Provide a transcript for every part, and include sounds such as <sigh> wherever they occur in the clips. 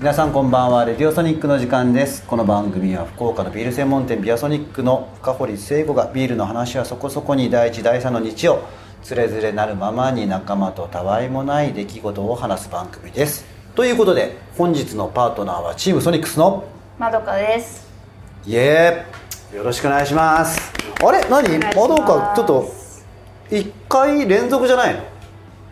皆さんこんばんは。レディオソニックの時間です。この番組は福岡のビール専門店ビアソニックの深堀聖子がビールの話はそこそこに第一第三の日曜つれづれなるままに仲間とたわいもない出来事を話す番組です。ということで本日のパートナーはチームソニックスのまどかです。イエーよろしくお願いします。あれ？何？まどかちょっと1回連続じゃないの？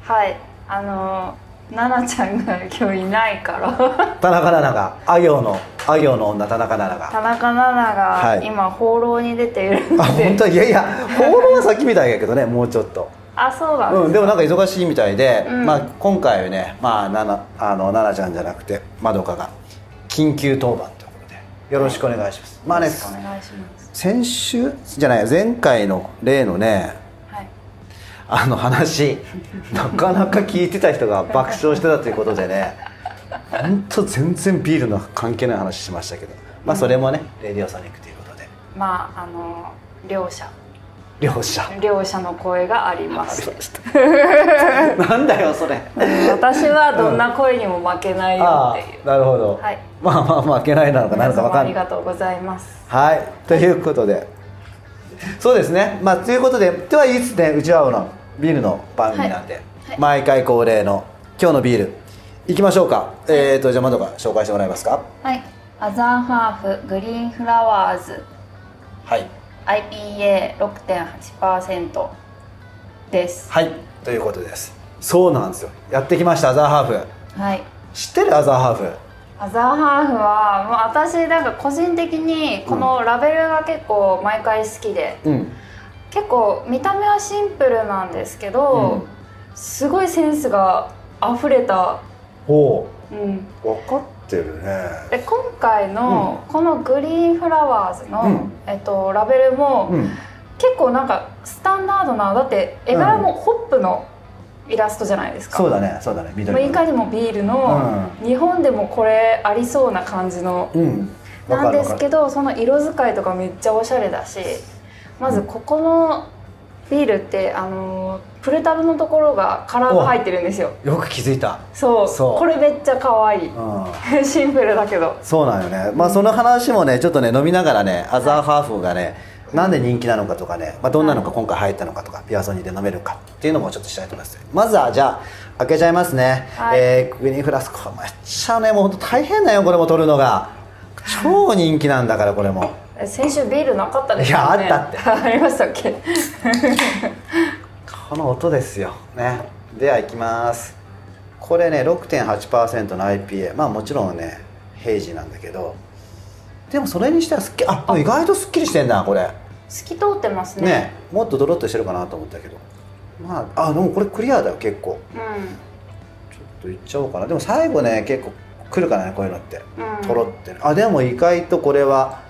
はい。あの奈々ちゃんが今日いないから。田中奈々があ行のあ行の女田中奈々が。田中奈々はい。が今放浪に出ているのあで、本当いやいや放浪は先みたいやけどねもうちょっと。あそうなんです、うん、でもなんか忙しいみたいで、うん。まあ、今回はね、まあ、ななあの奈々ちゃんじゃなくてまどかが緊急当番ということでよろしくお願いします、まあねお願いします。先週？じゃない前回の例のねはいあの話なかなか聞いてた人が爆笑してたということでね本当全然ビールの関係ない話しましたけどまあそれもね、レディオソニックということで。まああの両者。両者。両者の声がありまあす <laughs> なんだよそれ。うん私はどんな声にも負けないよあっていう。あなるほど、はい。まあまあ負けないなのかなのか分かんない。がとうございます。はい。ということで。そうですね。まあということででは言いつつねうちはのビールの番組なんで、はい。毎回恒例の今日のビールいきましょうか、えーとじゃあまどか紹介してもらえますか？はい。 Other Half Green Flowers。はい。IPA6.8% です。はい。ということです。そうなんですよ。やってきましたアザーハーフ。はい。知ってる？アザーハーフ。アザーハーフはもう私なんか個人的にこのラベルが結構毎回好きで、うん結構見た目はシンプルなんですけど、すごいセンスが溢れた、おう。ん、お分かってるね。で今回のこのグリーンフラワーズの、うん。えっと、ラベルも、うん。結構なんかスタンダードなだって絵柄もホップのイラストじゃないですか、そうだねそうだねも緑いかにもビールの、日本でもこれありそうな感じのなんですけどその色使いとかめっちゃおしゃれだしまずここのビールってあのプルタブのところがカラーが入ってるんですよ。よく気づいた。そう。そう。これめっちゃ可愛い。うん。<laughs> シンプルだけど。そうなんよね、まあ、その話もねちょっとね飲みながらねアザーハーフがねなんで人気なのかとかね、まあ、どんなのが今回入ったのかとかピアソニーで飲めるかっていうのもちょっとしたいと思います。まずはじゃあ開けちゃいますね、はい。えーグリーンフラスコ。めっちゃねもう本当大変だよこれも取るのが。<laughs> 超人気なんだからこれも。え先週ビールなかったですよね。いやあったって。ありましたっけ？<laughs> この音ですよ。ね。ではいきます。これね6.8%の IPA まあもちろんね平時なんだけど。でもそれにしてはすっきりあ意外とすっきりしてんなこれ。透き通ってますね。ね。もっとドロッとしてるかなと思ったけど。まああでもこれクリアだよ結構。うちょっといっちゃおうかな。でも最後ね結構くるかなねこういうのって。うん。とろってねあでも意外とこれは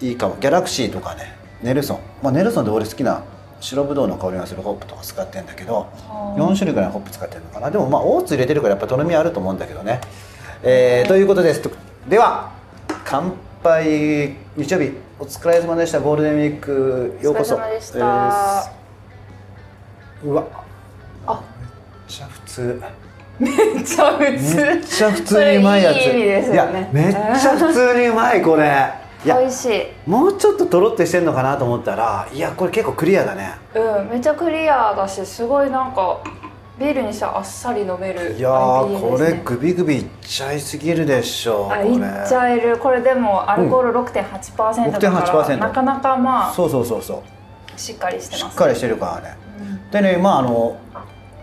いいかも。ギャラクシーとかねネルソン。まあネルソンで俺好きな白ぶどうの香りがするホップとか使ってんだけどはあ。4種類ぐらいのホップ使ってるのかな。でもまあオーツ入れてるからやっぱとろみあると思うんだけどね。えーということです。では乾杯日曜日。お疲れ様でした。ゴールデンウィーク。ようこそ。お疲れ様でした。えーうわ。あ。めっちゃ普通。めっちゃ普通。めっちゃ普通にうまいやつ。ね。いやめっちゃ普通にうまいこれ美味しい。もうちょっととろってしてんのかなと思ったらいやこれ結構クリアだね。うんめっちゃクリアだしすごいなんかビールにしたらあっさり飲めるいやこれグビグビいっちゃいすぎるでしょあこれ。いっちゃえる。これでもアルコール6.8%だから、6.8%なかなかまあそうそうそうそう。しっかりしてます、しっかりしてるからね、でねまああの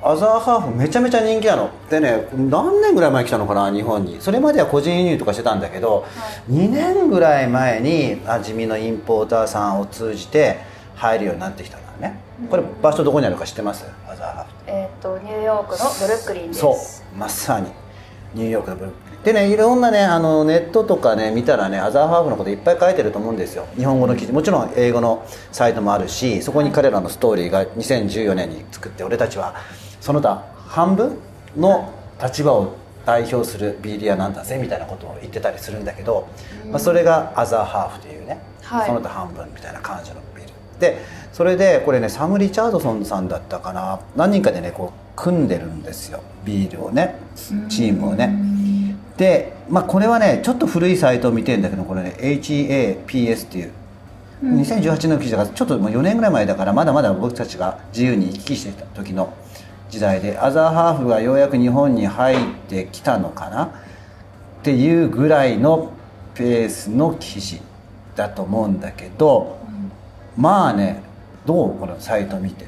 アザーハーフめちゃめちゃ人気なの。でね何年ぐらい前に来たのかな日本に。それまでは個人輸入とかしてたんだけど、2年ぐらい前に馴染みのインポーターさんを通じて入るようになってきたからねこれ場所どこにあるか知ってます？アザーハーフ。えっ、とニューヨークのブルックリンです。そう。まさに。ニューヨークのブルックリン。でねいろんなねあのネットとかね見たらねアザーハーフのこといっぱい書いてると思うんですよ。日本語の記事。もちろん英語のサイトもあるしそこに彼らのストーリーが2014年に作って俺たちはその他半分の立場を代表するビール屋なんだぜみたいなことを言ってたりするんだけど、まあ、それがアザーハーフというね、はい。その他半分みたいな感じのビール。でそれでこれねサム・リチャードソンさんだったかな。何人かでねこう組んでるんですよビールをねチームをね。で、まあ、これはねちょっと古いサイトを見てるんだけどこれね HAPS っていう。2018年の記事だからちょっともう4年ぐらい前だからまだまだ僕たちが自由に行き来してた時の時代でアザーハーフがようやく日本に入ってきたのかな？っていうぐらいのペースの記事だと思うんだけど、まあねどうこのサイト見て？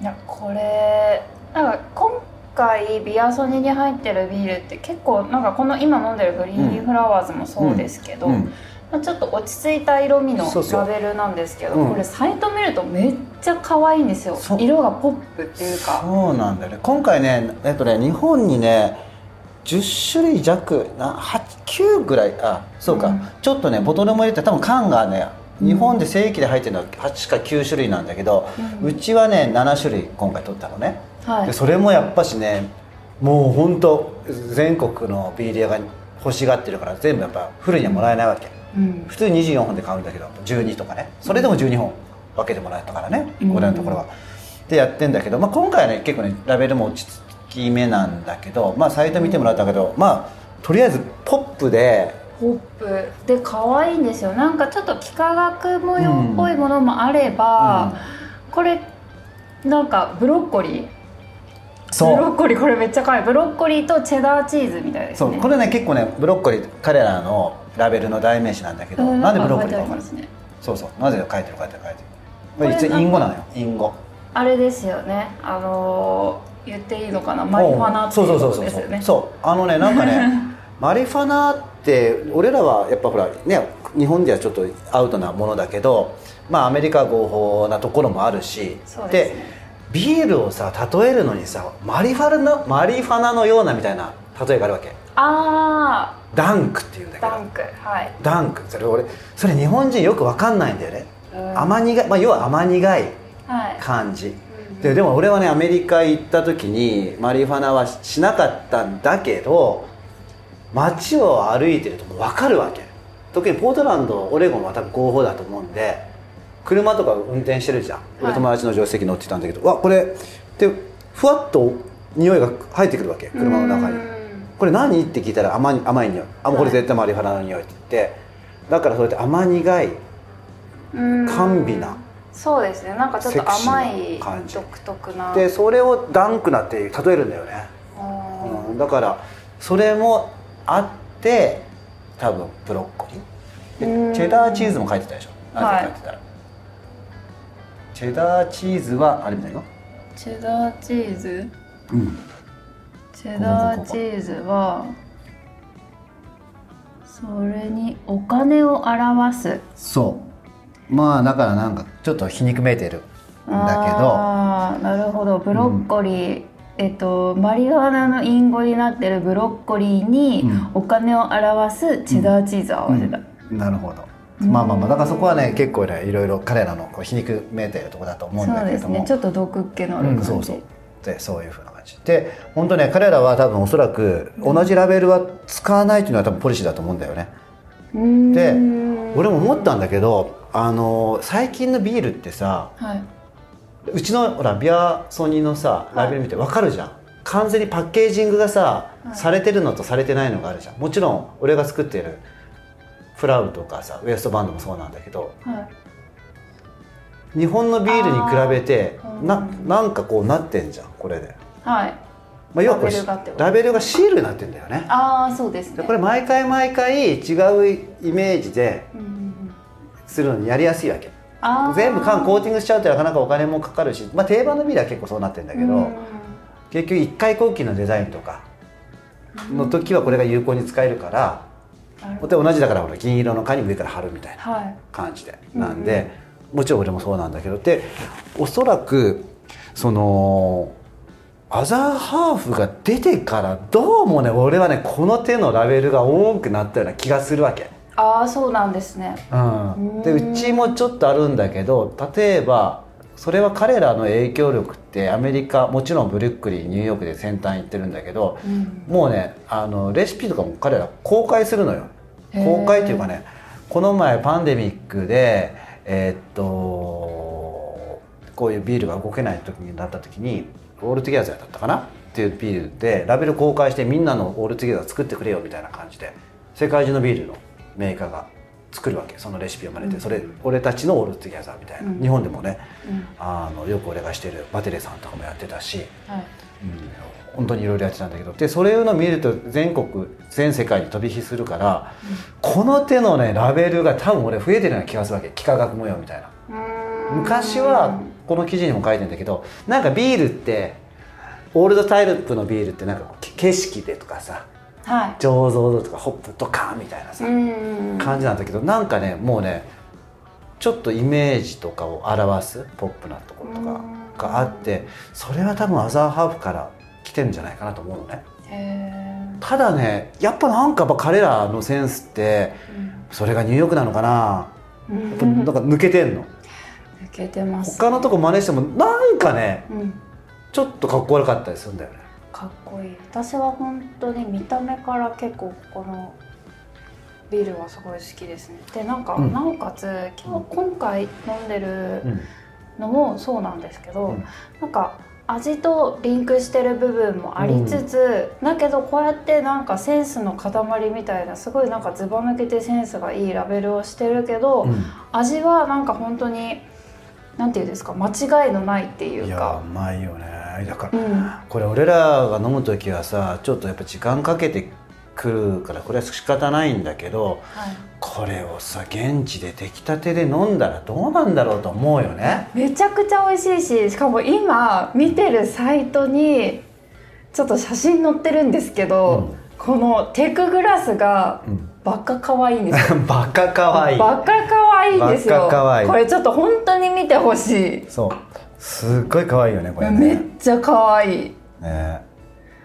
いやこれなんか今回ビアソニに入ってるビールって結構なんかこの今飲んでるグリーンフラワーズもそうですけど、うんうんまあ、ちょっと落ち着いた色味のラベルなんですけどうん。これサイト見るとめっちゃ可愛いんですよ。色がポップっていうか。そうなんだよね。今回ねえっとね日本にね10種類弱な89ぐらいあそうか、うん。ちょっとねボトルも入れて多分缶がね日本で正規で入ってるのは8か9種類なんだけど、ううんちはね7種類今回取ったのね、はい。でそれもやっぱしねもう本当全国のビール屋が欲しがってるから全部やっぱフルにはもらえないわけ、うん。普通24本で買うんだけど12とかね。それでも12本分けてもらえたからね、うん。俺のところは。でやってんだけど、まあ、今回はね結構ねラベルも落ち着き目なんだけど、まあ、サイト見てもらったけどまあとりあえずポップで。ポップ。で可愛いんですよ。なんかちょっと幾何学模様っぽいものもあれば、これなんかブロッコリー？そう。ブロッコリー。これめっちゃ可愛い。ブロッコリーとチェダーチーズみたいですね。そう。これね結構ねブロッコリー彼らのラベルの代名詞なんだけど、うん。なんでブロッコリーか分かるね。そうそう。なぜ書いてる書いてる書いて。るここれれ実は隠語なのよ。隠語。あれですよね。あのー言っていいのかな？マリファナってそいうことですよね。そうあのねなんかね <laughs> マリファナって俺らはやっぱほらね日本ではちょっとアウトなものだけどまあアメリカは合法なところもあるしですね。ビールをさ例えるのにさマリファナマリファナのようなみたいな例えがあるわけ。あダンクっていうんだけど。ーダンクはい。ダンク。それ俺それ日本人よくわかんないんだよね、うん。甘苦い、まあ、要は甘苦いはい。感じ、うんででも俺はねアメリカ行った時にマリファナはしなかったんだけど街を歩いてるともう分かるわけ。特にポートランドオレゴンは多分合法だと思うんで車とか運転してるじゃん、俺友達の助手席乗ってたんだけどわこれでふわっと匂いが入ってくるわけ。車の中に。うんこれ何？って聞いたら甘い甘い匂い。あもうこれ絶対マリファナの匂いって言って。だからそうやって甘苦いうん。甘美な。そうですね。なんかちょっと甘い独特な。でそれをダンクなって例えるんだよね。あうん、だからそれもあって多分ブロッコリー。チェダーチーズも書いてたでしょ？なはい。ぜ書いてたら、チェダーチーズはあれみたいよ、ーチェダーチーズ？うん、チェダーチーズはそれにお金を表す。そう。まあだからなんかちょっと皮肉めいてるんだあーなるほど。ブロッコリー、えっとマリファナの隠語になってるブロッコリーにうん。お金を表すチェダーチーズを合わせた、けど、なるほど。まあまあまあだからそこはね結構ねいろいろ彼らのこう皮肉めいてるところだと思うんそうでだけれども。すね。ちょっと毒っ気のあるうん、感じ、そうそう。でそういうふうな感じで本当ね彼らは多分おそらく同じラベルは使わないというのは多分ポリシーだと思うんだよね。で俺も思ったんだけどあの最近のビールってさはい、うちのほらビアソニーのさラベル見て分かるじゃん、完全にパッケージングがさ、はい。されてるのとされてないのがあるじゃん。もちろん俺が作ってるフラウとかさウエストバンドもそうなんだけどはい。日本のビールに比べてなうんなんかこうなってんじゃんこれで、はい。まあ、要はこれラベルがシールになってんだよね。ああそうですね。でこれ毎回毎回違うイメージでうんうんうんするのにやりやすいわけ。全部缶コーティングしちゃうとなかなかお金もかかるし、まあ、定番のビールは結構そうなってるんだけど、うん結局一回後期のデザインとかの時はこれが有効に使えるから、なるほどで同じだからほら銀色の缶に上から貼るみたいなはい。感じで。なんで、もちろん俺もそうなんだけど。でおそらくそのアザーハーフが出てからどうもね俺はねこの手のラベルが多くなったような気がするわけ。ああそうなんですね。うん、でうちもちょっとあるんだけど例えばそれは彼らの影響力ってアメリカもちろんブルックリンニューヨークで先端行ってるんだけど、うん。もうねあのレシピとかも彼ら公開するのよ。公開っていうかねこの前パンデミックでえーっとこういうビールが動けない時になった時に All Together だったかな？っていうビールでラベル公開してみんなの All Together 作ってくれよみたいな感じで世界中のビールのメーカーが作るわけそのレシピを真似て、うん。それ俺たちの All Together みたいな、うん。日本でもねうん。あのよく俺がしてるバテレさんとかもやってたし、はい。うん、本当にいろいろやってたんだけど。でそれを見ると全国全世界に飛び火するから、この手のねラベルが多分俺増えてるような気がするわけ。幾何学模様みたいな。昔はこの記事にも書いてるんだけどなんかビールってオールドタイプのビールってなんか景色でとかさはい。醸造度とかホップとかみたいなさ、うん感じなんだけどなんかねもうねちょっとイメージとかを表すポップなところとかがあってそれは多分アザーハーフから来てるんじゃないかなと思うのね。へただねやっぱなんか彼らのセンスってそれがニューヨークなのかな。えやっぱなんか抜けてんの。抜けてます他のとこ真似してもなんかねうん。ちょっとかっこ悪かったりするんだよね。かっこいい。私は本当に見た目から結構このビールはすごい好きですね。でなんか、うん。なおかつ今日今回飲んでるうん。のもそうなんですけど、うん。なんか味とリンクしてる部分もありつつ、だけどこうやってなんかセンスの塊みたいなすごいなんかずば抜けてセンスがいいラベルをしてるけど、うん。味はなんか本当になんていうんですか間違いのないっていいうやかうまいよね。だから、うん。これ俺らが飲む時はさちょっとやっぱ時間かけてくるからこれは仕方ないんだけどはい。これをさ現地で出来たてで飲んだらどうなんだろうと思うよね。めちゃくちゃ美味しいししかも今見てるサイトにちょっと写真載ってるんですけど、うん。このテクグラスがうん <laughs> バカ可愛いんですよ。バカかわい。いバカ可愛いんですよ。これちょっと本当に見てほしい。そう。すっごい可愛いよねこれめっねちゃ可愛い。ね。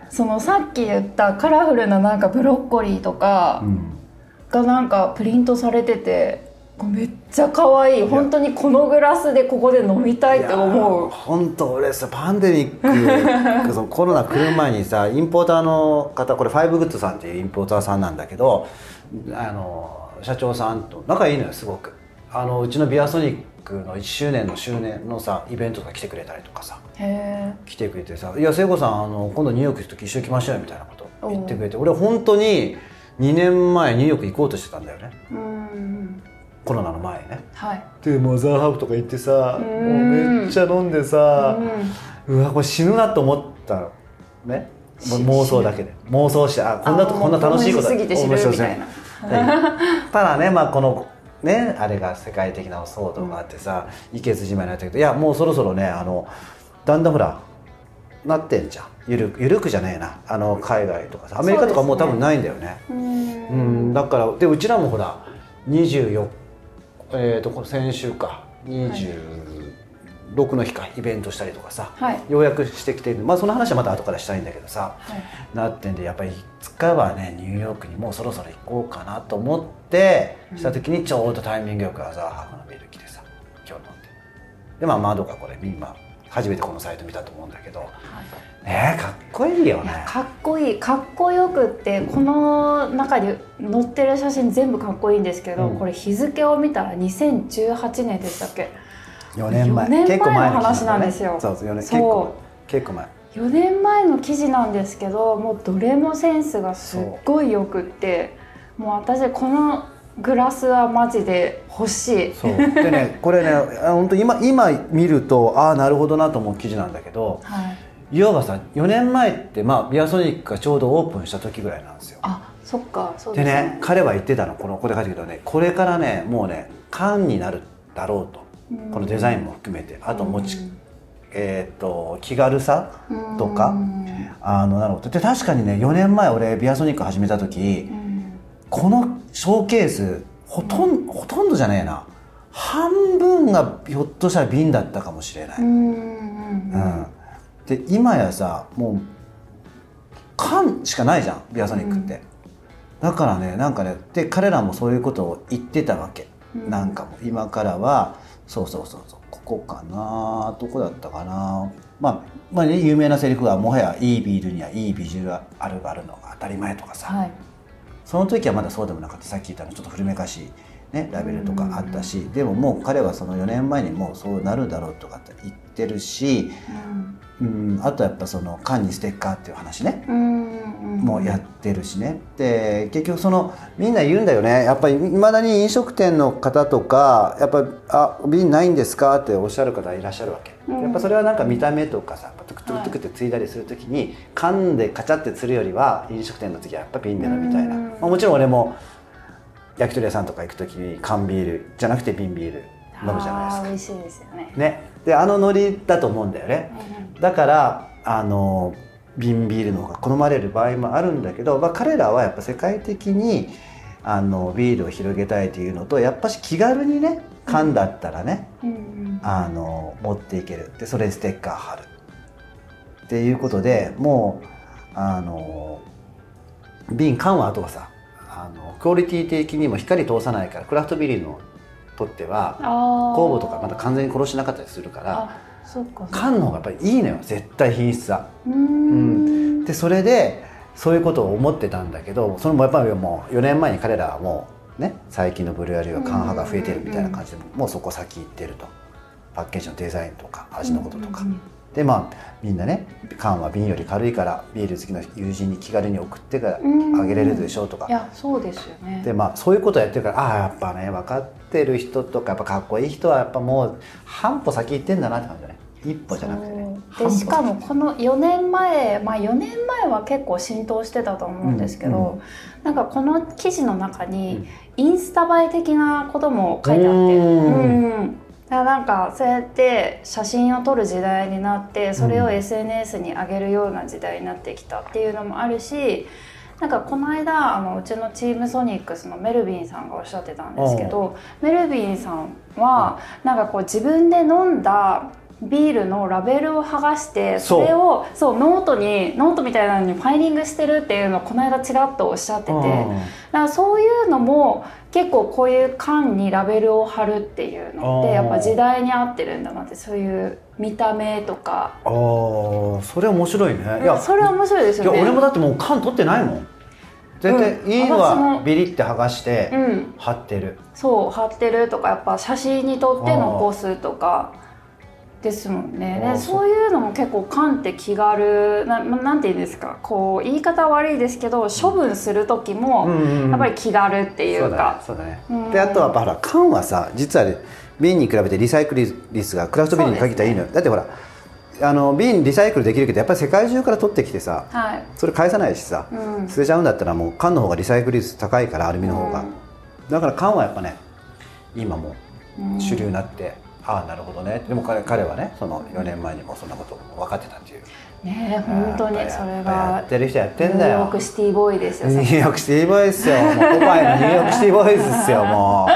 そのさっき言ったカラフルななんかブロッコリーとかうん。がなんかプリントされててめっちゃ可愛い。本当にこのグラスでここで飲みたいって思う。本当俺さパンデミック。<laughs> そのコロナ来る前にさインポーターの方これファイブグッドさんっていうインポーターさんなんだけどあの社長さんと仲いいのよすごく。あのうちのビアソニックの1周年の周年のさイベントとか来てくれたりとかさへ来てくれてさ「いや聖子さんあの今度ニューヨーク行く時一緒に来ましょうよ」みたいなこと言ってくれて俺本当に2年前ニューヨーク行こうとしてたんだよね。コロナの前ね。はい。でもうザーハーフとか行ってさうもうんめっちゃ飲んでさ、うわこれ死ぬなと思ったの。ね。妄想だけで。妄想してあこんなとここんな楽しいことすぎて知る面白みたいなただねまあこのねあれが世界的な騒動があってさいけずじまいになったけどいやもうそろそろねあのだんだんほらなってんじゃん。ゆるゆるくじゃねえな。あの海外とかさアメリカとかもう多分ないんだよね。うん。うん。だからでうちらもほら24えー、とこ先週か26の日かイベントしたりとかさ、はい。ようやくしてきてるまあその話はまた後からしたいんだけどさ、はい。なってんでやっぱりいつかはねニューヨークにもうそろそろ行こうかなと思ってした時にちょうどタイミングよくアザーハーフのビール来てさ今日飲んででまあ窓がこれ今初めてこのサイト見たと思うんだけどねえかっこいいよね。かっこいい。かっこよくってこの中に載ってる写真全部かっこいいんですけど、うん。これ日付を見たら2018年でしたっけ？4年前。4年前結構前の話なんですよ。そうそう4年結構結構前。4年前の記事なんですけどもうどれもセンスがすっごいよくってもう私このグラスはマジで欲しい。そう。でね <laughs> これねあ本当今今見るとああなるほどなと思う記事なんだけどはい。いわばさ4年前って、まあ、ビアソニックがちょうどオープンした時ぐらいなんですよ。あそっかそうでですね。彼は言ってたのこのここで書いてるけどねこれからねもうね缶になるだろうと。うんこのデザインも含めて。あと持ち、うんえー、と気軽さとか。うん。あのなるほど。で確かにね4年前俺ビアソニック始めた時うん。このショーケースほとんほとんどじゃねえな。半分がひょっとしたら瓶だったかもしれない、うんで今やさもう缶しかないじゃんビアソニックって、だからねなんかねで彼らもそういうことを言ってたわけ、うん。なんかもう今からはそうそうそうそう。ここかな。どこだったかな。まあ、まあね、有名なセリフはもはやいいビールにはいいビジュアルがあるのが当たり前とかさ、はい。その時はまだそうでもなかった。さっき言ったのちょっと古めかしい、ね、ラベルとかあったし、でももう彼はその4年前にもうそうなるだろうとかって言っってるし、うん、あとやっぱその缶にステッカーっていう話ね、うんもうやってるしね。で結局そのみんな言うんだよね。やっぱりいまだに飲食店の方とかやっぱ「あ瓶ないんですか?」っておっしゃる方いらっしゃるわけ、うん。やっぱそれはなんか見た目とかさトゥクトゥクトゥクってついだりする時に缶でカチャってつるよりは飲食店の時はやっぱ瓶で飲みたいな、うん。まあ、もちろん俺も焼き鳥屋さんとか行く時に缶ビールじゃなくて瓶ビール飲むじゃないですか。美味しいですよね。ねであのノリだと思うんだよね、だからあの瓶ビールの方が好まれる場合もあるんだけど、まあ、彼らはやっぱ世界的にあのビールを広げたいというのとやっぱし気軽にね缶だったらね、うんうんあの持っていける。でそれにステッカー貼る。っていうことでもうあの瓶缶はあとはさあのクオリティ的にも光通さないからクラフトビールのとってはあ酵母とかまだ完全に殺しなかったりするから缶の方がやっぱりいいのよ絶対品質は。うーん。でそれでそういうことを思ってたんだけどそれもやっぱりもう4年前に彼らはもうね最近のブルーアリーは缶派が増えてるみたいな感じでもうそこ先行ってると。パッケージのデザインとか味のこととか。うんうんでまあみんなね缶は瓶より軽いからビール好きな友人に気軽に送ってからうん。あげれるでしょうとか。いやそうですよね。でまあそういうことをやってるからああやっぱね分かってる人とかやっぱかっこいい人はやっぱもう半歩先行ってんだなって感じだね。一歩じゃなくてね。でしかもこの4年前まあ4年前は結構浸透してたと思うんですけど、うんうなんかこの記事の中うにん。インスタ映え的なことも書いてあって。うん。うんだなんかそうやって写真を撮る時代になってそれをうん SNS に上げるような時代になってきたっていうのもあるしなんかこの間あのうちのチームソニックスのメルビンさんがおっしゃってたんですけどメルビンさんはなんかこう自分で飲んだビールのラベルを剥がしてそれをそうノートにノートみたいなのにファイリングしてるっていうのをこの間ちらっとおっしゃってて。だからそういうのも結構こういう缶にラベルを貼るっていうのってやっぱ時代に合ってるんだなってそういう見た目とか。ああそれ面白いね。いやそれは面白いですいよね。や俺もだってもう缶取ってないもん。絶対うんいいのはビリって剥がしてうん、貼ってる、そう貼ってるとかやっぱ写真に撮って残すとかですもんね。そう。いうのも結構缶って気軽なまなんて言うんですか。こう言い方は悪いですけど処分する時もやっぱり気軽っていうか、そうだねであとはほら缶はさ実はね瓶に比べてリサイクル率がクラフトビールに限ったらいいのよ、だってほらあの瓶リサイクルできるけどやっぱり世界中から取ってきてさはい、それ返さないしさ、うん。捨てちゃうんだったらもう缶の方がリサイクル率高いからアルミの方が、うん。だから缶はやっぱね今もうん。主流になって、ああなるほどね。でも彼彼はねその4年前にもそんなこと分かってたっていう。ねえ本当にそれやがってる人やってニューヨんだよークシティボーイですよニューヨークシティボーイですよ。もうポパイのニューヨークシティボーイズですよも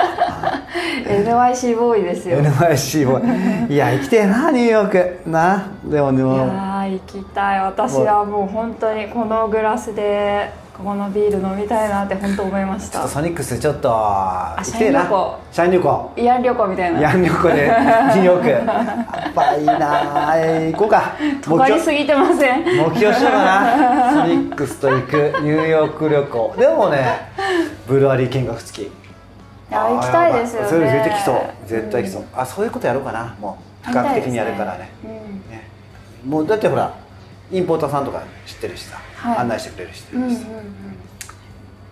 NYC <laughs> ボーイですうよい NYC ボーイ。いや行きてえなニューヨーク。なでもでも。やー行きたい。私はもう本当にこのグラスでここのビール飲みたいなって本当思いました。ソニックスちょっと行きてえな。社員旅行。社員旅行。慰安旅行みたいな。ヤン旅行で <laughs> ニューヨーク。やっぱいいな行こうか。尖りすぎてません。目標しようかな。ソニックスと行く。ニューヨーク旅行。でもねブルワリー見学付き。いや行きたいですよね。それ絶対来そう。絶対来そう、うん。あそういうことやろうかな。もう多角的にやるからね。うん。ね。もうだってほらインポーターさんとか知ってるしさ、はい。案内してくれるしうんうん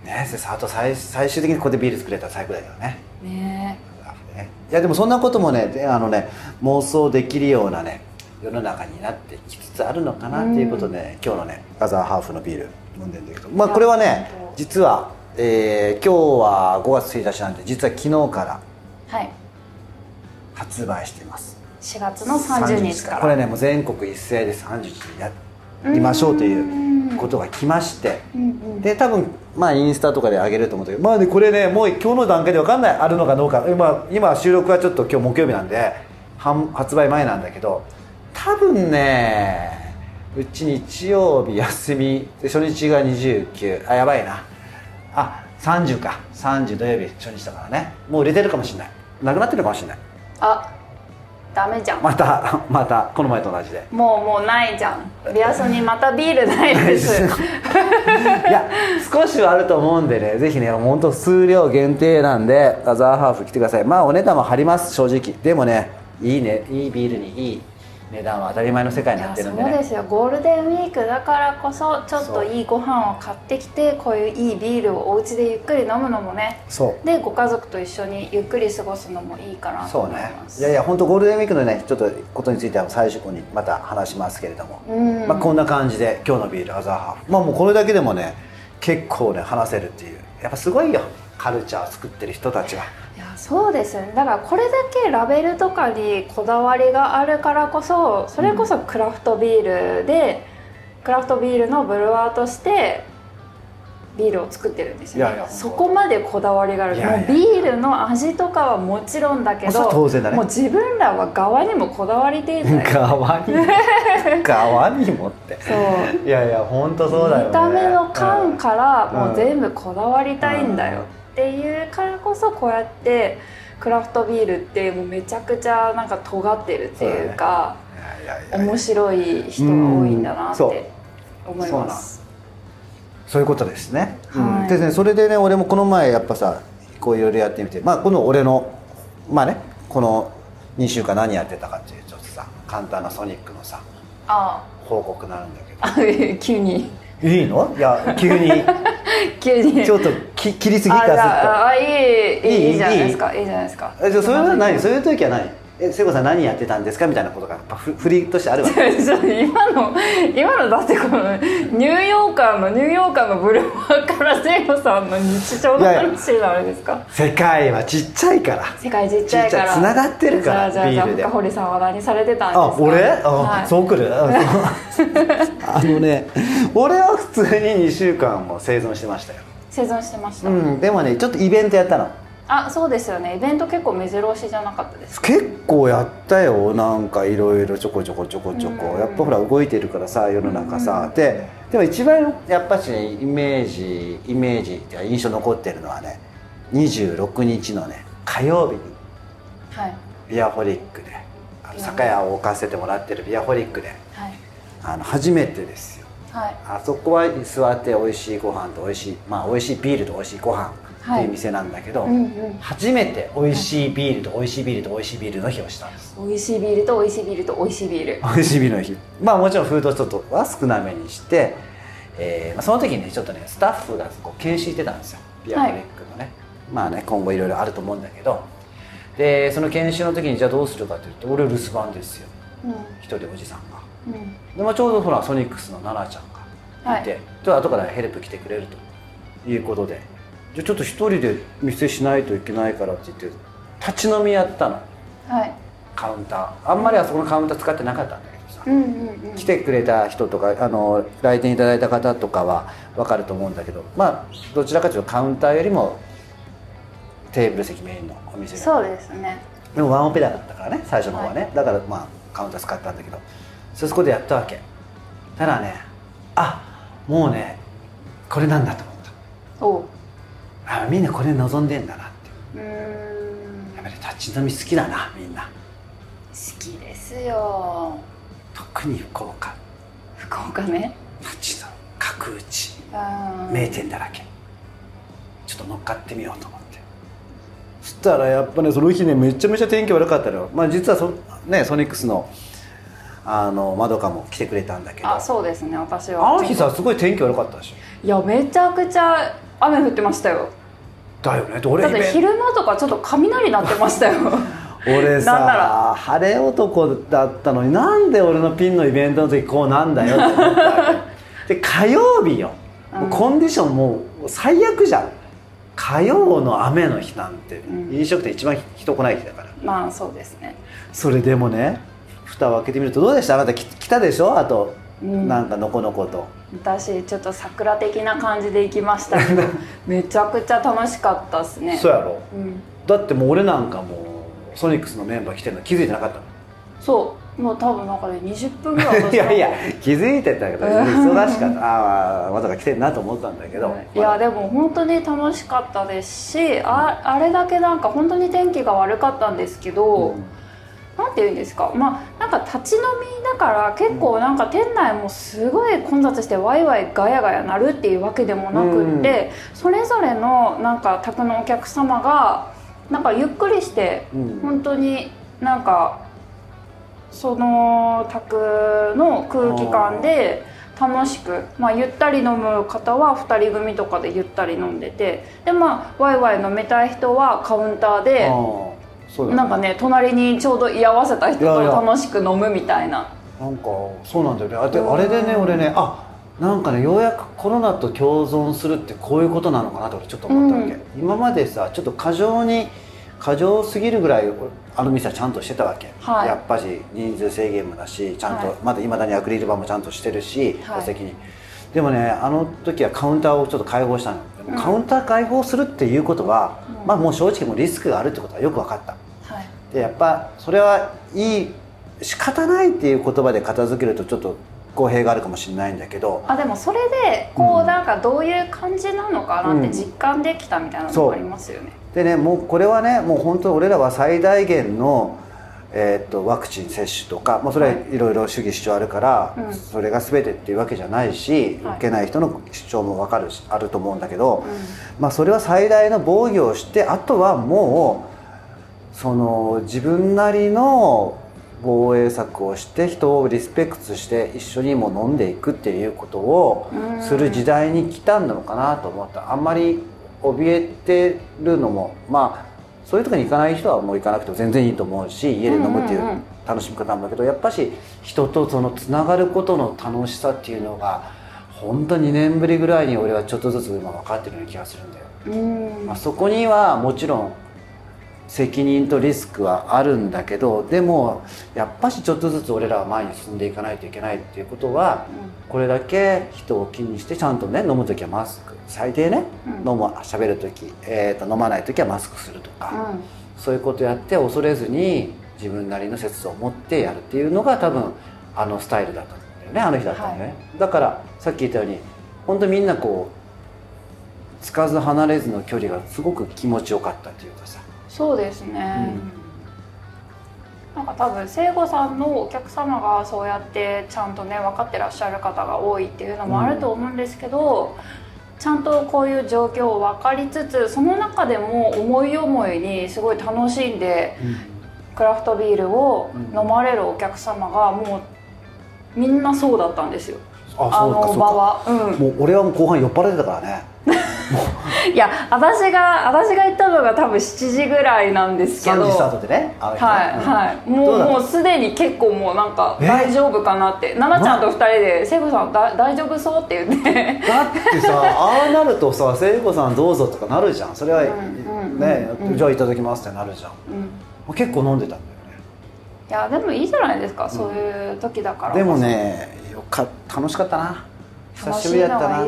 ねあと最最終的にここでビール作れたら最高だけどね。うんね。ね。いやでもそんなこともねであのね妄想できるようなね世の中になってきつつあるのかなっていうことで、ね今日のねアザーハーフのビール飲んでるんだけど。まあこれはね実は、えー今日は5月1日なんで実は昨日からはい。発売しています。4月の30日から。これねもう全国一斉で30日にやりましょうということが来ましてで多分まあインスタとかで上げると思うけどまあねこれねもう今日の段階で分かんないあるのかどうか。今今収録はちょっと今日木曜日なんで販発売前なんだけど多分ねうち日曜日休みで初日が29あやばいな。あ30か。30土曜日初日だからね。もう売れてるかもしれない。なくなってるかもしれない。あダメじゃん。またまたこの前と同じで。もうもうないじゃん。ビアソにまたビールないです。いや少しはあると思うんでねぜひね本当数量限定なんでアザーハーフ来てください。まあお値段も張ります正直。でもねいいねいいビールにいい値段は当たり前の世界になってるんでね。そうですよ。ゴールデンウィークだからこそちょっといいご飯を買ってきてこういういいビールをお家でゆっくり飲むのもね。そう。でご家族と一緒にゆっくり過ごすのもいいかなと思いそうね。ますいやいや本当ゴールデンウィークのねちょっとことについては最終にまた話しますけれども、うん。まあ、こんな感じで今日のビールアザーハー。フまあもうこれだけでもね結構ね話せるっていう。やっぱすごいよ。カルチャー作ってる人たちはそうですよね。だからこれだけラベルとかにこだわりがあるからこそそれこそクラフトビールで、クラフトビールのブルワーとしてビールを作ってるんですよね。いやいや。そこまでこだわりがある。いやビールの味とかはもちろんだけどは当然だね。もう自分らは側にもこだわりてえんだよ側に <laughs> 側にもって。そう。いやいや本当そうだよね。見た目の感からうんもう全部こだわりたいんだよっていうからこそこうやってクラフトビールってもうめちゃくちゃなんか尖ってるっていうか面白い人が多いんだなって思います。そういうことですね。はい、うん、でねそれでね俺もこの前やっぱさこういろいろやってみてまあこの俺のまあねこの2週間何やってたかっていうちょっとさ簡単なソニックのさ報告なんだけど。急に。いいの？いや急に。<laughs> 急に。ちょっとき切りすぎたずっと。ああいいいいいい？じゃないですか。いい？じゃないですか。えじゃそれは何そういう時は何え聖子さん何やってたんですかみたいなことがやっぱふ振りとしてあるわけ。<laughs> 今の今のだってこのニューヨーカーのニューヨーカーのブルワーから聖子さんの日常の話になるんですか？世界はちっちゃいから。世界ちっちゃいから。ちっちゃい繋がってるからじゃあじゃあ堀さんは何されてたんですか？あ俺？あ、はい、そうくる？あ <laughs> のね俺は普通に2週間も生存してましたよ。生存してました、うんでもねちょっとイベントやったのあそうですよね。イベント結構目白押しじゃなかったですか？結構やったよ。なんかいろいろちょこちょこちょこちょこ。うん。やっぱほら動いてるからさ世の中さ。うん。ででも一番やっぱしねイメージイメージっていうか印象残ってるのはね26日のね火曜日にはい。ビアホリックで酒屋を置かせてもらってるビアホリックではい。あの初めてですよ。はい。あそこは座って美味しいご飯と美味しいまあ美味しいビールと美味しいご飯っていう店なんだけど、うんうん。初めて美味しいビールと美味しいビールと美味しいビールの日をしたんです。美味しいビールと美味しいビールと美味しいビール。美味しいビールの日まあもちろんフードちょっとは少なめにして、えーまあ、その時にねちょっとねスタッフがこう研修してたんですよ。ビアフレックのね、まあね今後いろいろあると思うんだけど。でその研修の時にじゃあどうするかというと俺留守番ですよ。うん。一人おじさんが。うん。で、まあ、ちょうどほらソニックスの奈々ちゃんがいて、はい。と後からヘルプ来てくれるということでじゃあちょっと一人で店しないといけないからって言って立ち飲みやったの。はい。カウンター。あんまりあそこのカウンター使ってなかったんだけどさ、うんうんうん。来てくれた人とかあの来店いただいた方とかは分かると思うんだけど。まあどちらかというとカウンターよりもテーブル席メインのお店でそうですね。でもワンオペだったからね最初の方はね、だからまあカウンター使ったんだけど。そそこでやったわけ。ただねあもうねこれなんだと思ったあみんなこれ望んでんだなって。うーん。やっぱり立ち飲み好きだなみんな。好きですよ。特に福岡。福岡ね。立ち飲み角打ち。うん名店だらけ。ちょっと乗っかってみようと思って。そしたらやっぱねその日ねめちゃめちゃ天気悪かったのよ。まあ実はそ,、ね、ソニックスのあのまどかも来てくれたんだけど。あそうですね私は。あの日さすごい天気悪かったでし。ょいやめちゃくちゃ雨降ってましたよだよね。で俺だって昼間とかちょっと雷鳴ってましたよ。<laughs> 俺さ <laughs> 晴れ男だったのになんで俺のピンのイベントの時こうなんだよって思ったで <laughs> 火曜日よ。もうコンディションもう最悪じゃん。火曜の雨の日なんて。うん。飲食店一番人来ない日だから。まあそうですね。それでもね蓋を開けてみるとどうでした？あなたき来たでしょ？あと、うんなんかのこのこと。私ちょっと桜的な感じで行きましたけど <laughs> めちゃくちゃ楽しかったっすね。そうやろ。うん、だってもう俺なんかもうソニックスのメンバー来てるの気づいてなかったのそう。もう多分なんかで20分ぐらい私 <laughs> いやいや気づいてたけど忙しかった。ああまさか来てるなと思ったんだけど、いやでも本当に楽しかったですしああれだけなんか本当に天気が悪かったんですけど、うんなんて言うんですか？まあなんか立ち飲みだから結構なんか店内もすごい混雑してワイワイガヤガヤなるっていうわけでもなくって、それぞれのなんか宅のお客様がなんかゆっくりしてうん。本当になんかその宅の空気感で楽しく、まあ、ゆったり飲む方は2人組とかでゆったり飲んでてでまあワイワイ飲みたい人はカウンターでね。なんかね隣にちょうど居合わせた人と楽しく飲むみたいな。なんかそうなんだよね。あであれでね俺ねあなんかねようやくコロナと共存するってこういうことなのかなと俺ちょっと思ったわけ、うん。今までさちょっと過剰に過剰すぎるぐらいあの店はちゃんとしてたわけ、はい。やっぱし人数制限もだしちゃんと、はい。まだいまだにアクリル板もちゃんとしてるしはい。座席に、でもねあの時はカウンターをちょっと開放したの。でもカウンター開放するっていうことは、うん。まあもう正直もうリスクがあるってことはよく分かった。はい。でやっぱそれはいい仕方ないっていう言葉で片付けるとちょっと公平があるかもしれないんだけどあでもそれでこううん。なんかどういう感じなのかなって実感できたみたいなのもありますよね、でねもうこれはねもう本当俺らは最大限の、えーっとワクチン接種とか、まあ、それはいろいろ主義主張あるから、うん。それが全てっていうわけじゃないし、はい。受けない人の主張も分かるしあると思うんだけど、うまあ、それは最大の防御をしてあとはもうその自分なりの防衛策をして人をリスペクトして一緒にも飲んでいくっていうことをうん。する時代に来たのかなと思った。あんまり怯えてるのもまあそういうとこに行かない人はもう行かなくても全然いいと思うし家で飲むっていう楽しみ方なんだけどやっぱし人とそのつながることの楽しさっていうのが本当2年ぶりぐらいに俺はちょっとずつ今分かってるような気がするんだよ。んうんまあ、そこにはもちろん責任とリスクはあるんだけどでもやっぱしちょっとずつ俺らは前に進んでいかないといけないっていうことはこれだけ人を気にしてちゃんとね飲む時はマスク。最低ね、うん。飲む喋る時、えー、と飲まない時はマスクするとか、うん。そういうことやって恐れずに自分なりの節度を持ってやるっていうのが多分あのスタイルだったんだよねあの日だったんだよね、だからさっき言ったように本当みんなこうつかず離れずの距離がすごく気持ちよかったというかさそうですね、なんか多分聖子さんのお客様がそうやってちゃんとね分かってらっしゃる方が多いっていうのもあると思うんですけど、ちゃんとこういう状況を分かりつつその中でも思い思いにすごい楽しんでクラフトビールを飲まれるお客様がもうみんなそうだったんですよ。あの場は。うん。もう俺はもう後半酔っ払ってたからね <laughs> いや私が私が行ったのが多分7時ぐらいなんですけ3ど時スタートでねはい、うん。はい。もどうもうすでに結構もうなんかえ？大丈夫かなって。奈々ちゃんと2人で「聖子さんだ大丈夫そう?」って言って。だってさ <laughs> ああなるとさ聖子さんどうぞとかなるじゃん。それは、ね、うん。じゃあいただきますってなるじゃん。うん。もう結構飲んでたんだよね。いやでもいいじゃないですか、そういう時だからでもねよか楽しかったな久しぶりだったな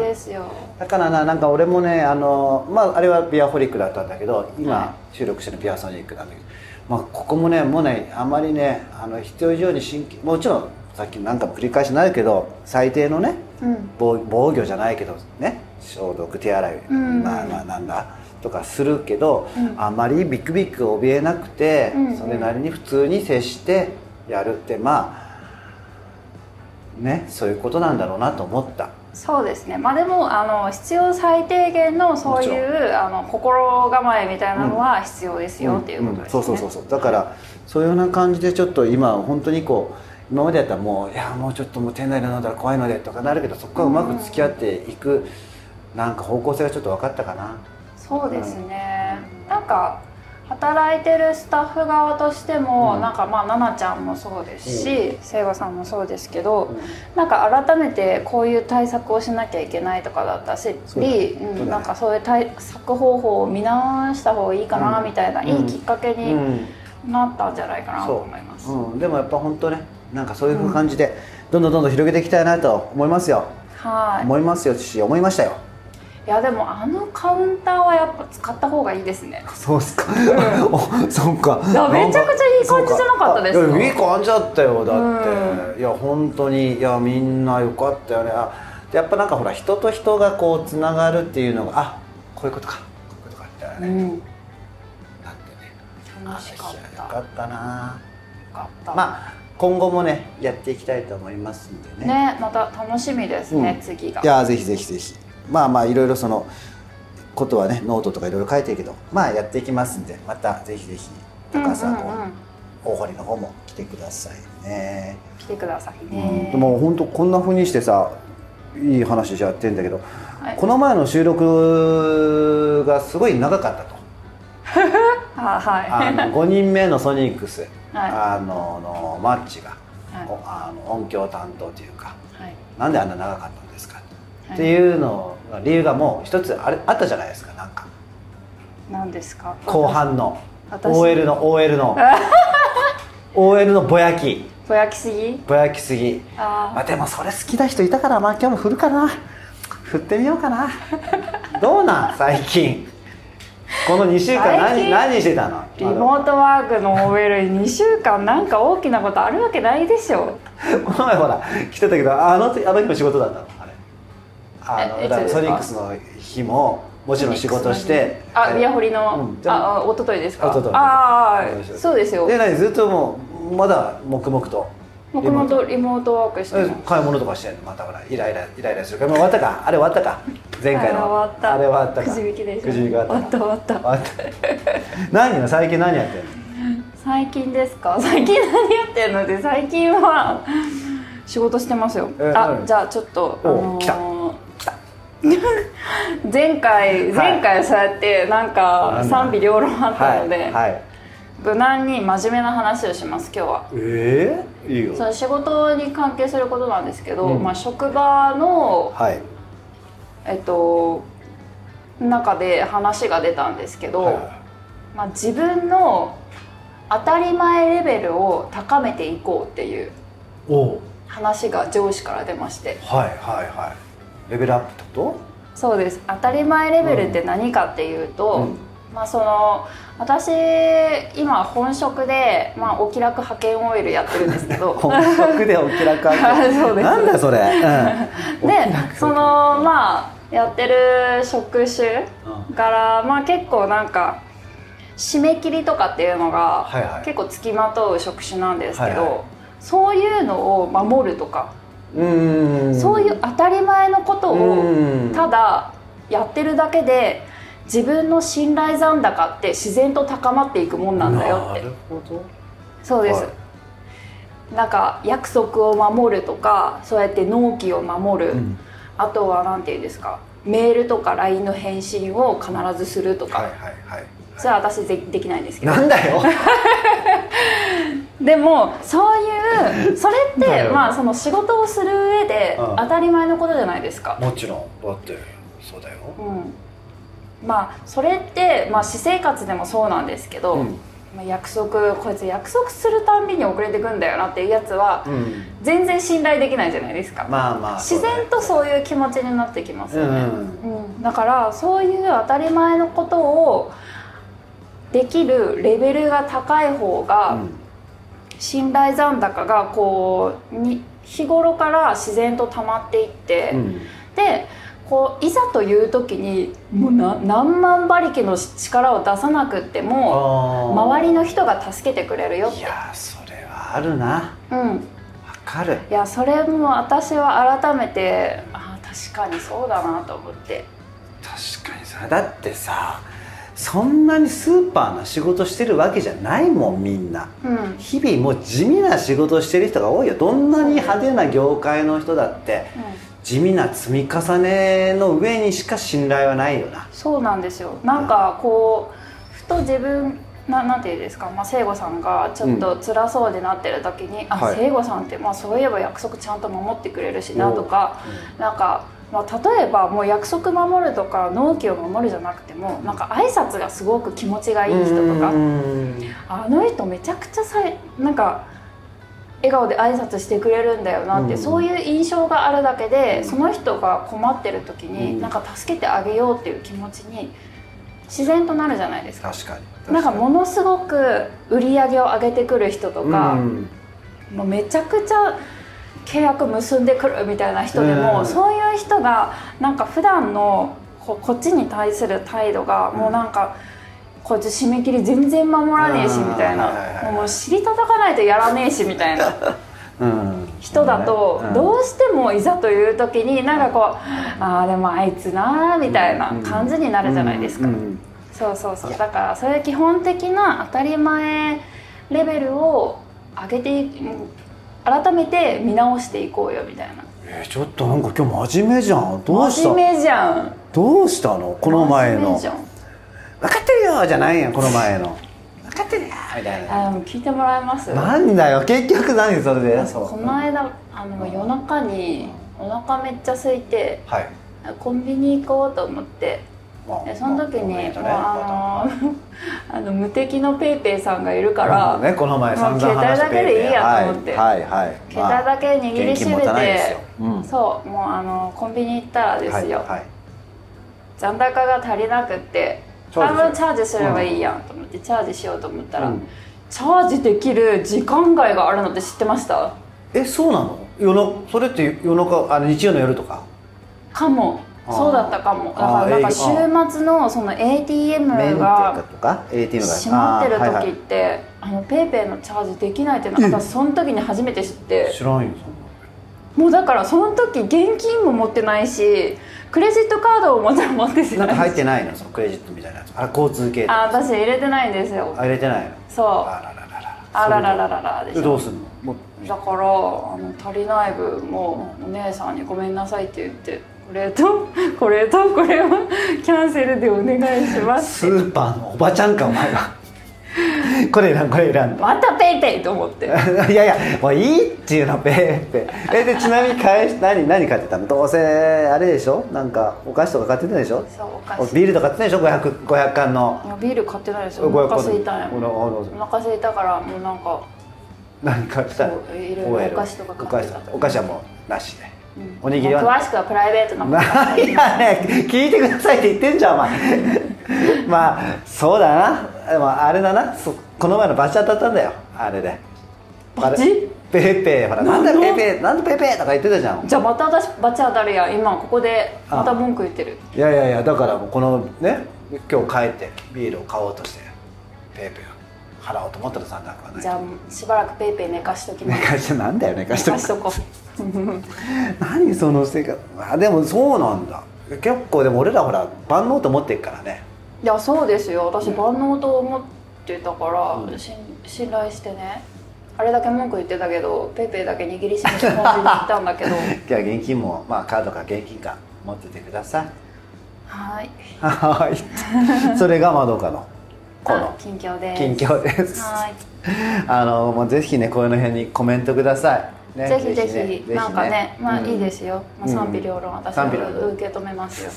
だからななんか俺もねあのまああれはビアホリックだったんだけど今、は収録してるビアソニックなんだけど、まあ、ここもねもうねあまりねあの必要以上に神経もちろんさっき何かも繰り返しになるけど最低のねうん。防防御じゃないけどね消毒手洗い、うん。まあまあなんだとかするけど、うん。あまりビクビク怯えなくて、うんうん。それなりに普通に接してやるってまあねそういうことなんだろうなと思った。そうですね。まあでもあの必要最低限のそういうあの心構えみたいなのは必要ですよっていうことですね、ん。そうそうそうそう。だからそういうような感じでちょっと今本当にこう今までやったらもういやもうちょっともう店内で飲んだら怖いのでとかなるけどそこからうまく付き合っていくなんか方向性がちょっと分かったかな。そうですね、なんか働いてるスタッフ側としても、うん。なんかまあ奈々ちゃんもそうですし聖子さんもそうですけど、うん。なんか改めてこういう対策をしなきゃいけないとかだったし、そうだね。うんなんかそういう対策方法を見直した方がいいかなうん。みたいな、うんいいきっかけうにん。なったんじゃないかなと思います。うん、でもやっぱ本当ねなんかそういう感じでどんどんどんどん広げていきたいなと思いますよ、はい。思いますよし思いましたよいやでもあのカウンターはやっぱ使った方がいいですね。そうっすか、お <laughs> そうか。いやめちゃくちゃいい感じじゃなかったです。か。いやいい感じだったよだって、ういや本当にいやみんなよかったよね。やっぱなんかほら人と人がこうつながるっていうのがあこういうことか。こういうことかってね、うん、なってね。楽しかった。よかったな。よかった。まあ今後もねやっていきたいと思いますんでね。ねまた楽しみですね、うん。次が。いやぜひぜひぜひまあまあいろいろそのことはねノートとかいろいろ書いてるけどまあやっていきますんでまたぜひぜひ高さん大堀の方も来てくださいね、来てくださいうんねで、も本当こんな風にしてさいい話しちゃってんだけど、はい。この前の収録がすごい長かったと。<laughs> あはい。あの <laughs> 5人目のソニックス、はあののマッチが、はい。おあの音響担当というか。はい。なんであんな長かったっていうのが理由がもう一つあれあったじゃないですかなんか。何ですか？後半の。私。OL の OL の。OL <laughs> のぼやき。ぼやきすぎ？ぼやきすぎ。あまあでもそれ好きな人いたからまあ今日も振るかな。振ってみようかな。<laughs> どうなん最近？この2週間最何近何してたの？リモートワークの OL に2週間なんか大きなことあるわけないでしょ。<laughs> この前ほら来てたけどあの時あの日も仕事だったの？あのだからソニックスの日ももちろん仕事してあビアホリの、うんあ一昨日ですか？一昨日ああそうですよ。で何ずっともうまだ黙々と。黙々とリモート。ワークして買い物とかしてんの？またほらイライライライラするから。終わったか？あれ終わったか？前回の。あれ終わった。あれ終わったか？くじ引きでしょ？くじ引き終わった終わった終わった。終わった。何よ最近何やってんの？最近ですか？<laughs> 最近何やってんので最近は仕事してますよ。え何？あじゃあちょっとあおのー来た <laughs> 前回前回そうやってなんか賛否両論あったので、はい、はい、無難に真面目な話をします今日は。ええいいよ。その仕事に関係することなんですけど、うん。まあ、職場の、はい。えっと、中で話が出たんですけど、はい。まあ、自分の当たり前レベルを高めていこうっていう。話が上司から出まして。はいはいはいレベルアップってこそうです。当たり前レベルって何かっていうと、うん。まあその私今本職で、まあ、お気楽派遣オイルやってるんですけど。と <laughs> 本職でお気楽はい <laughs> そうです。なんだそれ、うん、でそのまあやってる職種から、まあ、結構なんか締め切りとかっていうのがはいはい。結構つきまとう職種なんですけど、はいはい。そういうのを守るとか、そういう当たり前のことをうん。ただやってるだけで自分の信頼残高って自然と高まっていくもんなんだよって。なるほど。そうです、はなんか約束を守るとかそうやって納期を守る、うん。あとは何て言うんですかメールとか LINE の返信を必ずするとか、はいはいはいそれは私でできないんですけど。なんだよ。<laughs> でもそういうそれってまあその仕事をする上でうん。当たり前のことじゃないですか、もちろん。だってそうだよ。うん、まあそれって、まあ、私生活でもそうなんですけど、うん。まあ、約束こいつ約束するたんびに遅れてくんだよなっていうやつはうん。全然信頼できないじゃないですか、まあまあ自然とそういう気持ちになってきますよね、うん。うん。だからそういう当たり前のことをできるレベルが高い方が、信頼残高がこうに日頃から自然と溜まっていって、うん。でこういざという時にもうな何万馬力の力を出さなくっても周りの人が助けてくれるよっいてやーそれはあるな。うん。わかる。いやそれも私は改めてあー確かにそうだなと思って。確かにさだってさそんなにスーパーな仕事してるわけじゃないもんみんな。うん。日々もう地味な仕事してる人が多いよ。どんなに派手な業界の人だって地味な積み重ねの上にしか信頼はないよな。そうなんですよ。なんかこうふと自分ななんていうんですか、まあ、聖子さんがちょっと辛そうになってる時に、あはい。聖子さんって、まあ、そういえば約束ちゃんと守ってくれるしなとか、なんか、まあ、例えばもう約束守るとか納期を守るじゃなくてもなんか挨拶がすごく気持ちがいい人とか。うん。あの人めちゃくちゃさいなんか笑顔で挨拶してくれるんだよなって、うん。そういう印象があるだけで、うん。その人が困ってる時に、うん。なんか助けてあげようっていう気持ちに自然となるじゃないですか。確かに。なんかものすごく売り上げを上げてくる人とか、うん。もうめちゃくちゃ契約結んでくるみたいな人でも、うんそういう人がなんか普段のここっちに対する態度がもうなんか、こいつ締め切り全然守らねえしうんみたいな、もう尻叩かないとやらねえしみたいな。<laughs> うん。人だとうん。どうしてもいざという時になんかこうああでもあいつなーみたいな感じになるじゃないですか。そうそうそう。だからそういう基本的な当たり前レベルを上げてい改めて見直していこうよみたいな。えーちょっとなんか今日真面目じゃん。どうした？真面目じゃん。どうしたの？この前の。真面目じゃん。分かってるよじゃないやんこの前の。分かってるよ。みたいな。あ聞いてもらえます？なんだよ結局何それで？この間あの夜中にお腹めっちゃ空いてはい。コンビニ行こうと思ってまでその時に、まあもうあのあの無敵のペイペイさんがいるから、ねこの前散々もう携帯だけでいいやと思って。はいはいはい。携帯だけ握りしめてよ、うん。そうもうあのコンビニ行ったらですよ、残高が足りなくって半分チャージすればいいやんと思って、チャージしようと思ったら、うん。チャージできる時間外があるのって知ってました？えそうなの？夜のそれって夜中あの日曜の夜とか？かもそうだったかも。だからなんかえー。週末のその ATM が閉まってる時ってあのペイペイのチャージできないっていうのえ私その時に初めて知って。知らんよもうだからその時現金も持ってないしクレジットカードをもちろん持ってななんか入ってないの？そのクレジットみたいなやつ。あ交通系あ私入れてないんですよ。あ入れてないの？そう。あららららあらららららでしょ。でどうすんの？だからあの足りない分もお姉さんに「ごめんなさい」って言ってこれとこれとこれをキャンセルでお願いします。スーパーのおばちゃんかお前は。これいらんこれいらん。また PayPay と思って。<laughs> いやいやもういいっていうの PayPay えでちなみに返し何何買ってたの？どうせあれでしょ？なんかお菓子とか買ってたでしょ？そうお菓子。ビールとか買ってたでしょ？500, 500缶の。いやビール買ってないです。よお500腹空いたんやお腹おお腹空いたからもうなんか何買ってたのお菓子とか買ってた。お菓子はもうなしで、うんおにぎりは？詳しくはプライベートなこと。何やね。聞いてくださいって言ってんじゃんお前。<laughs> まあそうだな。でもあれだな。そこの前のバチ当たったんだよ。あれで。バチ？ペーペー。ほらなんでペーペー？なんでペーペーとか言ってたじゃん。じゃあまた私バチ当たるやん。今ここでまた文句言ってる。いやいやいやだからもうこのね今日帰ってビールを買おうとして PayPay 払おうと思ったら残高はない。じゃあしばらく PayPay 寝かしときます。寝かしてなんだよ寝かしとく。寝かしとこ <laughs> 何その生活？あでもそうなんだ。結構でも俺らほら万能と思ってるからね。ういやそうですよ。私万能と思ってたから、うん。信頼してね。あれだけ文句言ってたけどペイペイだけ握りしめてコンビニ行ったんだけど。<laughs> じゃあ現金もまあカードか現金か持っててください。はい。はい。<laughs> それがまどかのこあの近況です。近況です。はい。あのもうぜひねこの辺にコメントください、ね、ぜひぜひねなんかねまあうんいいですよ、まあ、うん。賛否両論私は受け止めますよ。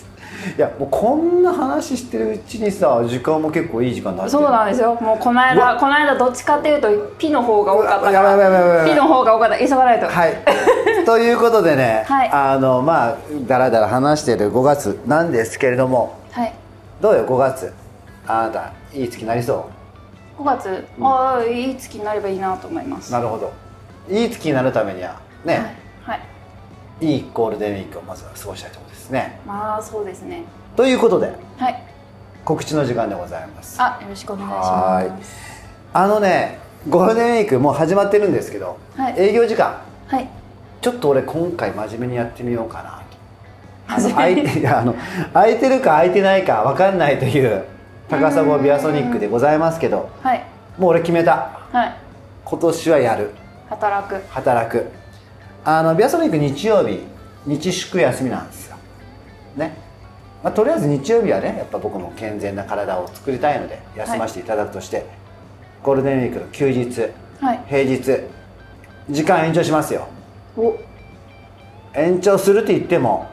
いやもうこんな話してるうちにさ時間も結構いい時間になる。そうなんですよ。もうこのう間この間どっちかっていうとピの方が多かったから。ピの方が多かった急がないと。はい。<laughs> ということでね、はい。あのまあだらだら話してる5月なんですけれどもはい。どうよ5月あなたいい月になりそ5月、ああいい月になればいいなと思います。うなるほどいい月になるためにはね、はい、はい、い、いゴールデンウィークをまずは過ごしたいところですね。まあそうですね。ということではい。告知の時間でございます。あよろしくお願いしはます。あのねゴールデンウィークもう始まってるんですけど、はい。営業時間。はい。ちょっと俺今回真面目にやってみようかなと。空いあの空いてるか空いてないか分かんないという高砂ビアソニックでございますけどはい。もう俺決めた。はい。今年はやる働く。働く。あのビアソニック日曜日日祝休みなんですよ。ね、まあ、とりあえず日曜日はねやっぱ僕も健全な体を作りたいので休ませていただくとして、ゴールデンウィークの休日はい。平日時間延長しますよ。お。延長するって言っても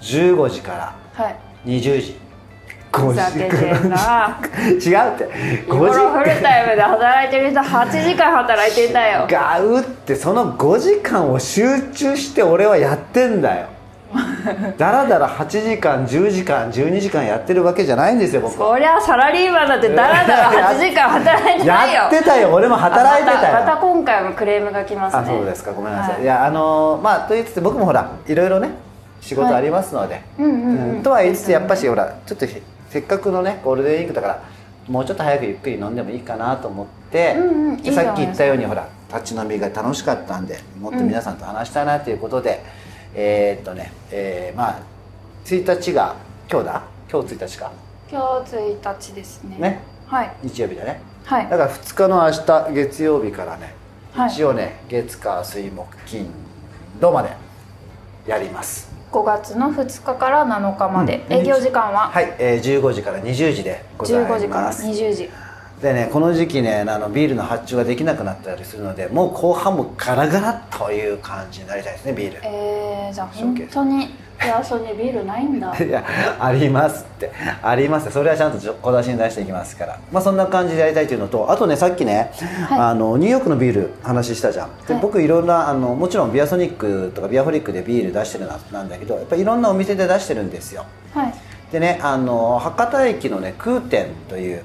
15時からはい。20時ふ5ざけてんな。違うって。日5頃フル時タイムで働いてる人8時間働いてんだよ。がうってその5時間を集中して俺はやってんだよ。だらだら8時間10時間12時間やってるわけじゃないんですよ僕は。そりゃサラリーマンだってだらだら8時間働いてないよ。やってたよ。俺も働いてたよ。あまた今回もクレームが来ますね。あそうですか。ごめんなさい、はい。い、やあのーまあと言いつつ僕もほらいろいろね仕事ありますので、うんうんうんうん。とは言いつつやっぱしほらちょっとへせっかくのねゴールデンウィークだからもうちょっと早くゆっくり飲んでもいいかなと思って、うんうんさっき言ったようにほら立ち飲みが楽しかったんでもっと皆さんと話したいなということで、えーっとね、えーまあ1日が今日だ？今日1日か？今日1日ですね。ね？はい。日曜日だね。はい。だから2日の明日月曜日からね、はい。一応ね月火水木金土までやります5月の2日から7日まで、うん。営業時間は？はい、えー15時から20時でございます。15時から20時。でねこの時期ねあのビールの発注ができなくなったりするのでもう後半もガラガラという感じになりたいですねビール。えー、じゃあ本当にピアソにビールないんだ。<laughs> いやありますって。ありますそれはちゃんと小出しに出していきますから。まあそんな感じでやりたいというのとあとねさっきね、はい。あのニューヨークのビール話したじゃん。で、はい。僕いろんなあのもちろんビアソニックとかビアホリックでビール出してるななんだけどやっぱりいろんなお店で出してるんですよ。はい。でねあの博多駅のね空店という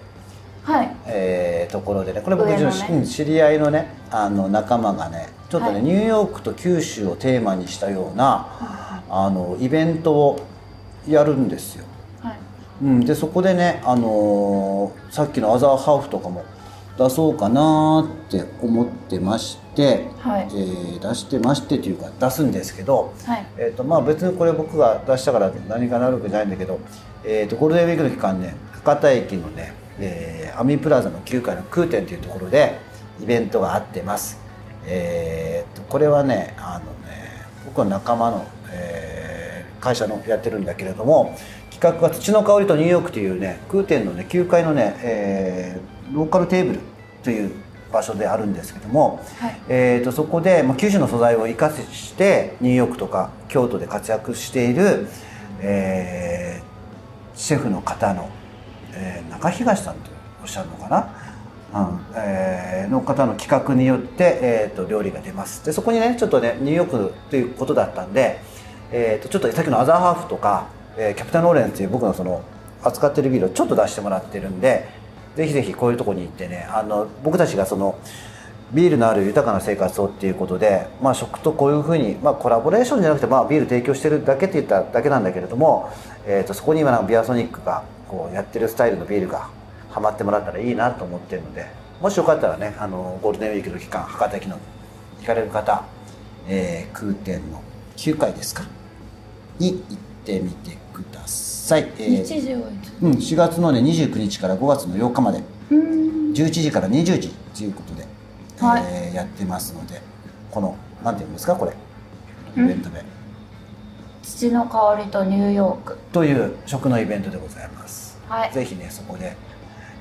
はい。えーところでねこれ僕の、ね。うん知り合いのねあの仲間がねちょっとね、はい。ニューヨークと九州をテーマにしたようなあのイベントをやるんですよ、はい。うん、でそこでね、あのーさっきのアザーハーフとかも出そうかなって思ってまして、はい。えー出してましてというか出すんですけど、はい。えー、とまあ別にこれ僕が出したから何かなるわけじゃないんだけど、えー、とゴールデンウィークの期間ね博多駅のね、えーアミプラザの9階の空店というところでイベントがあってます、えー、とこれはねあのね僕の仲間の、えー会社のやってるんだけれども企画が土の香りとニューヨークというね空店のね9階のね、えーローカルテーブルという場所であるんですけども、はい。えー、とそこで、まあ、九州の素材を生かしてニューヨークとか京都で活躍している、えーシェフの方の、えー中東さんとおっしゃるのかな、うんえーの方の企画によって、えー、と料理が出ます。でそこにねちょっとねニューヨークということだったんで、えー、とちょっとさっきのアザーハーフとか、えーキャプテン・ローレンスという僕のその扱ってるビールをちょっと出してもらってるんでぜひぜひこういうとこに行ってねあの僕たちがそのビールのある豊かな生活をっていうことで、まあ、食とこういうふうに、まあ、コラボレーションじゃなくて、まあ、ビール提供してるだけって言っただけなんだけれども、えー、とそこに今ビアソニックがこうやってるスタイルのビールがハマってもらったらいいなと思ってるのでもしよかったらねあのゴールデンウィークの期間博多駅の行かれる方、えー空店の9階ですか。に行ってみてください、えー日時はいつうん、4月の、ね、29日から5月の8日まで。うーん。11時から20時ということで、はい。えーやってますのでこのなんていうんですかこれ。イん。ベントで。土の香りとニューヨーク。という食のイベントでございます、はい。ぜひねそこで、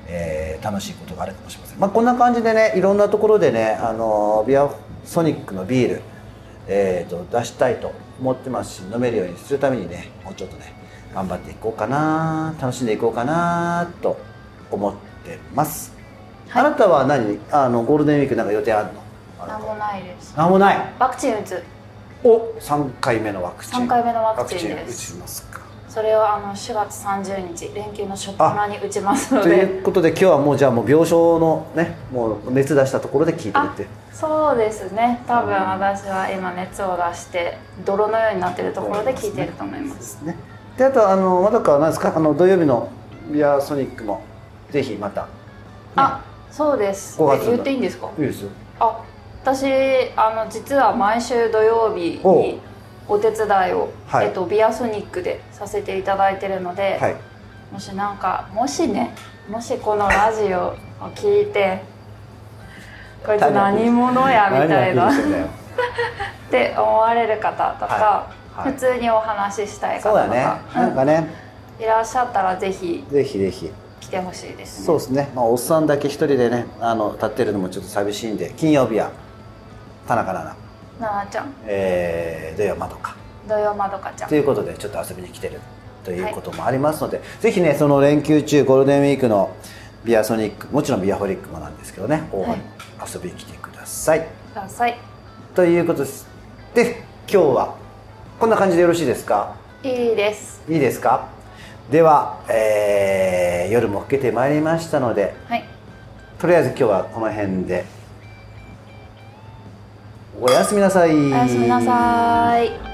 えー楽しいことがあるかもしれません、まあ、こんな感じでねいろんなところでねあのビアソニックのビール、えーと出したいと思ってますし飲めるようにするためにねもうちょっとね頑張っていこうかな楽しんでいこうかなと思ってます、はい。あなたは何？あのゴールデンウィークなんか予定あるの？あなたなんもないです。なんもない。ワクチン打つ。お3回目のワクチン。3回目のワクチンです。ワクチン打ちますかそれをあの4月30日連休の初っ端に打ちますのといでうことで今日はもうじゃあもう病床のねもう熱出したところで聞いてるあって。そうですね。多分私は今熱を出して泥のようになってるところで聞いてると思います。ね。であとあのまだかは何ですか？あの土曜日のビアソニックもぜひまた、ね、あそうです。5月のえ言っていいんですか？いいですよ。あ私あの実は毎週土曜日にお手伝いを、はい。えっと、ビアソニックでさせていただいてるので、はい。もしなんかもしねもしこのラジオを聞いてこいつ何者やみたいな <laughs> って思われる方とか、はい。はい。普通にお話ししたい方とかね。なんかね、うんいらっしゃったらぜひぜひぜひ。来てほしいですね。そうですね、まあ、おっさんだけ一人でねあの立ってるのもちょっと寂しいんで金曜日は田中奈々、ななちゃん。えー、土曜まどか。土曜まどかちゃん。ということでちょっと遊びに来てるということもありますので、ぜひねその連休中ゴールデンウィークのビアソニックもちろんビアホリックもなんですけどね大場に遊びに来てください、ください。ということです。で今日はこんな感じでよろしいですか？いいです。いいですか？では、えー夜も更けてまいりましたのではい。とりあえず今日はこの辺でおやすみなさい。おやすみなさい。